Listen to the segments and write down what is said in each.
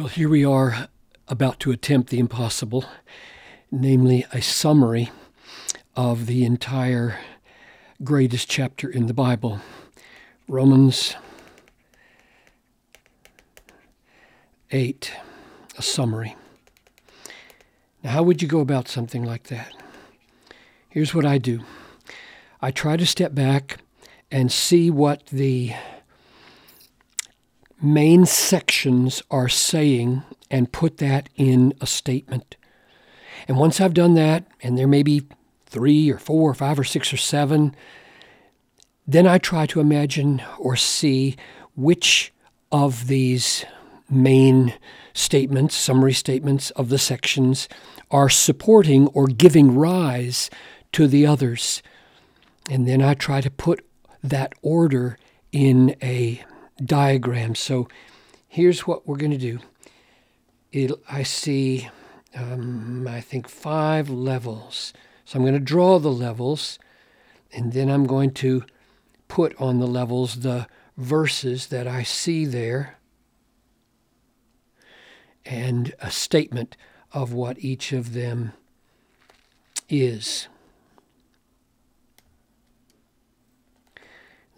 Well, here we are about to attempt the impossible, namely a summary of the entire greatest chapter in the Bible Romans 8, a summary. Now, how would you go about something like that? Here's what I do I try to step back and see what the main sections are saying and put that in a statement. And once I've done that, and there may be three or four or five or six or seven, then I try to imagine or see which of these main statements, summary statements of the sections, are supporting or giving rise to the others. And then I try to put that order in a diagram. So here's what we're going to do. It, I see, um, I think, five levels. So I'm going to draw the levels, and then I'm going to put on the levels the verses that I see there and a statement of what each of them is.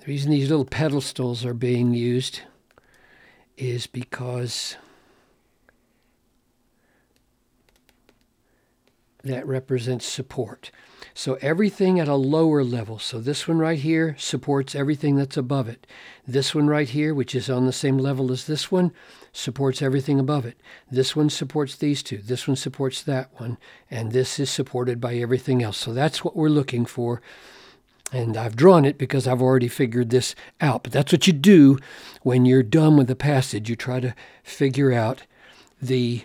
The reason these little pedestals are being used is because that represents support. So everything at a lower level. So this one right here supports everything that's above it. This one right here, which is on the same level as this one, supports everything above it. This one supports these two. This one supports that one. And this is supported by everything else. So that's what we're looking for and I've drawn it because I've already figured this out. But that's what you do when you're done with the passage. You try to figure out the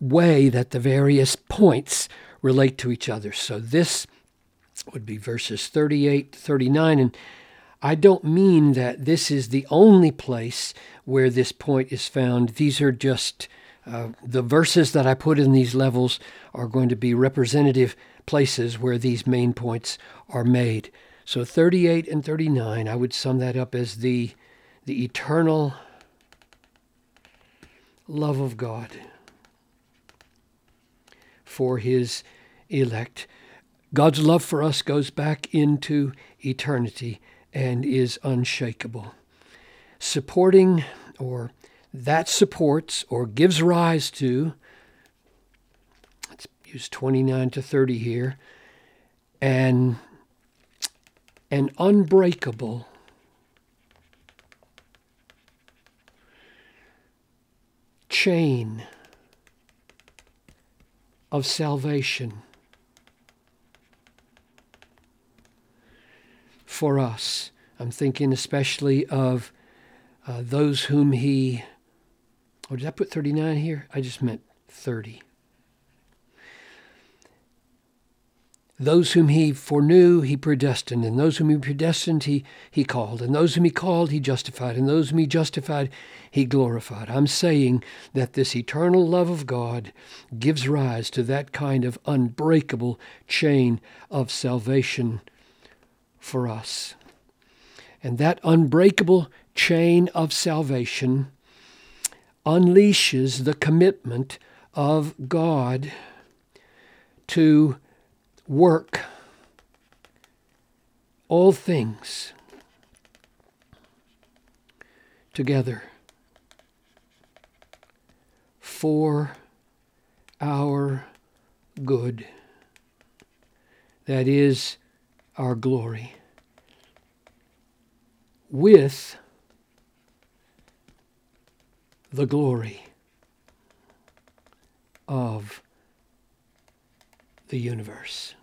way that the various points relate to each other. So this would be verses 38 39. And I don't mean that this is the only place where this point is found. These are just uh, the verses that I put in these levels are going to be representative places where these main points are made. So 38 and 39, I would sum that up as the, the eternal love of God for his elect. God's love for us goes back into eternity and is unshakable. Supporting or that supports or gives rise to use 29 to 30 here, and an unbreakable chain of salvation for us. I'm thinking especially of uh, those whom he. Oh, did I put 39 here? I just meant 30. Those whom he foreknew, he predestined, and those whom he predestined, he, he called, and those whom he called, he justified, and those whom he justified, he glorified. I'm saying that this eternal love of God gives rise to that kind of unbreakable chain of salvation for us. And that unbreakable chain of salvation unleashes the commitment of God to work all things together for our good. That is our glory. With the glory of the universe.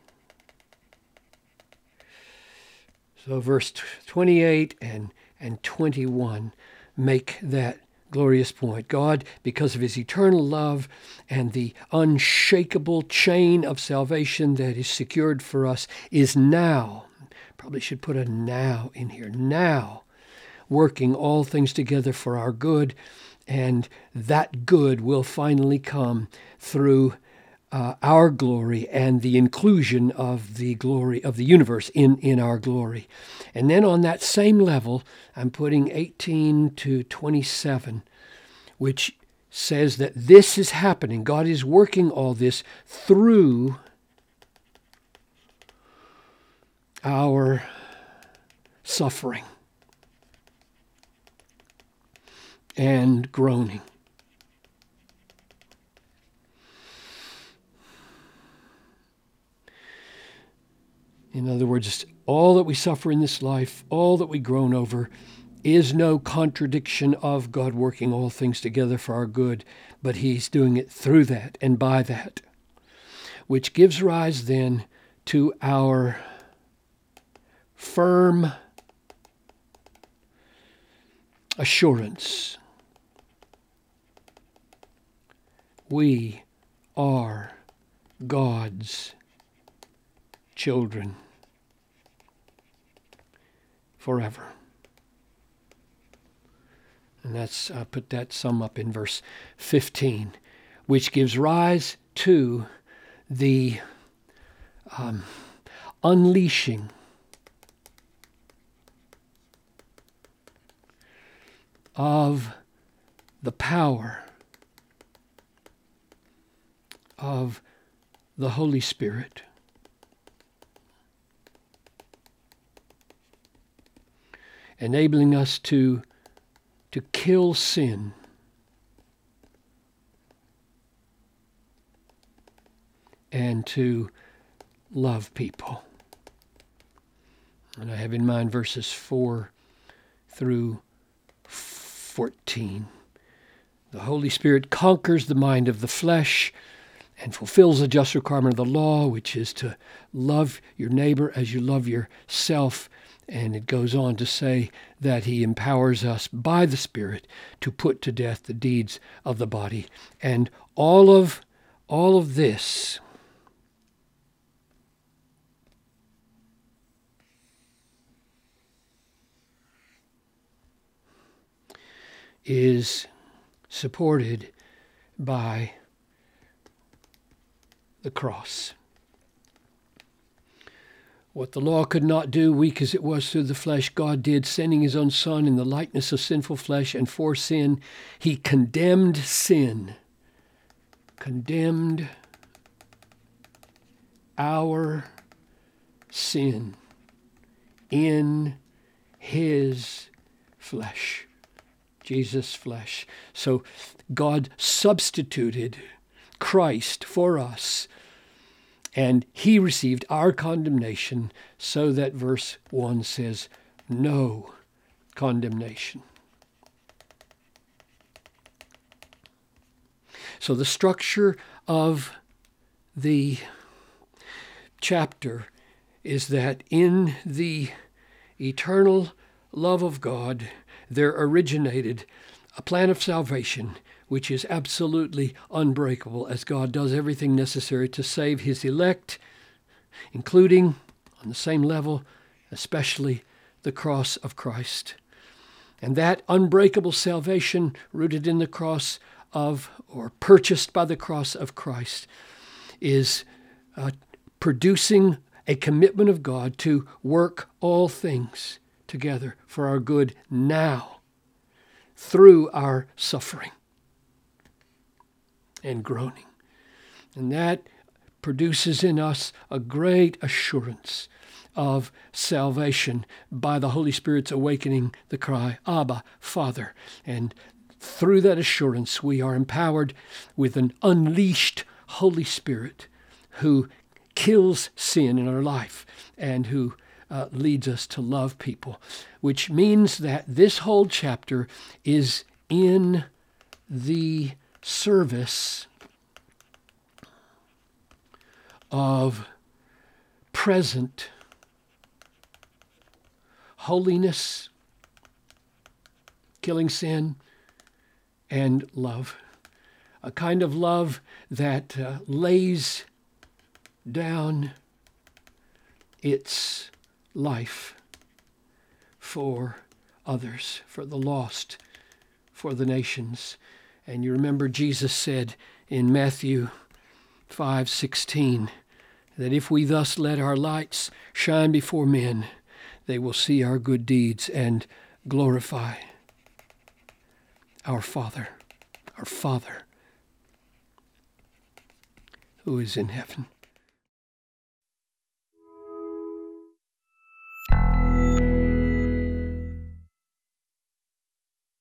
So, verse 28 and, and 21 make that glorious point. God, because of his eternal love and the unshakable chain of salvation that is secured for us, is now, probably should put a now in here, now working all things together for our good. And that good will finally come through uh, our glory and the inclusion of the glory of the universe in, in our glory. And then on that same level, I'm putting 18 to 27, which says that this is happening. God is working all this through our suffering and groaning. In other words, all that we suffer in this life, all that we groan over, is no contradiction of God working all things together for our good, but He's doing it through that and by that, which gives rise then to our firm assurance. We are God's children forever. And that's, I put that sum up in verse 15, which gives rise to the um, unleashing of the power of the Holy Spirit enabling us to, to kill sin. And to love people. And I have in mind verses 4 through 14. The Holy Spirit conquers the mind of the flesh and fulfills the just requirement of the law, which is to love your neighbor as you love yourself. And it goes on to say that he empowers us by the Spirit to put to death the deeds of the body. And all of all of this is supported by the cross. What the law could not do, weak as it was through the flesh, God did, sending his own Son in the likeness of sinful flesh, and for sin, he condemned sin. Condemned our sin in his flesh. Jesus' flesh. So God substituted Christ for us and he received our condemnation, so that verse 1 says, No condemnation. So the structure of the chapter is that in the eternal love of God, there originated a plan of salvation which is absolutely unbreakable as God does everything necessary to save his elect, including, on the same level, especially the cross of Christ. And that unbreakable salvation, rooted in the cross of, or purchased by the cross of Christ, is uh, producing a commitment of God to work all things together for our good now through our suffering and groaning. And that produces in us a great assurance of salvation by the Holy Spirit's awakening the cry, Abba, Father. And through that assurance, we are empowered with an unleashed Holy Spirit who kills sin in our life and who uh, leads us to love people, which means that this whole chapter is in the service of present holiness, killing sin, and love. A kind of love that uh, lays down its life for others, for the lost, for the nations. And you remember Jesus said in Matthew 5:16 that if we thus let our lights shine before men, they will see our good deeds and glorify our Father, our Father who is in heaven.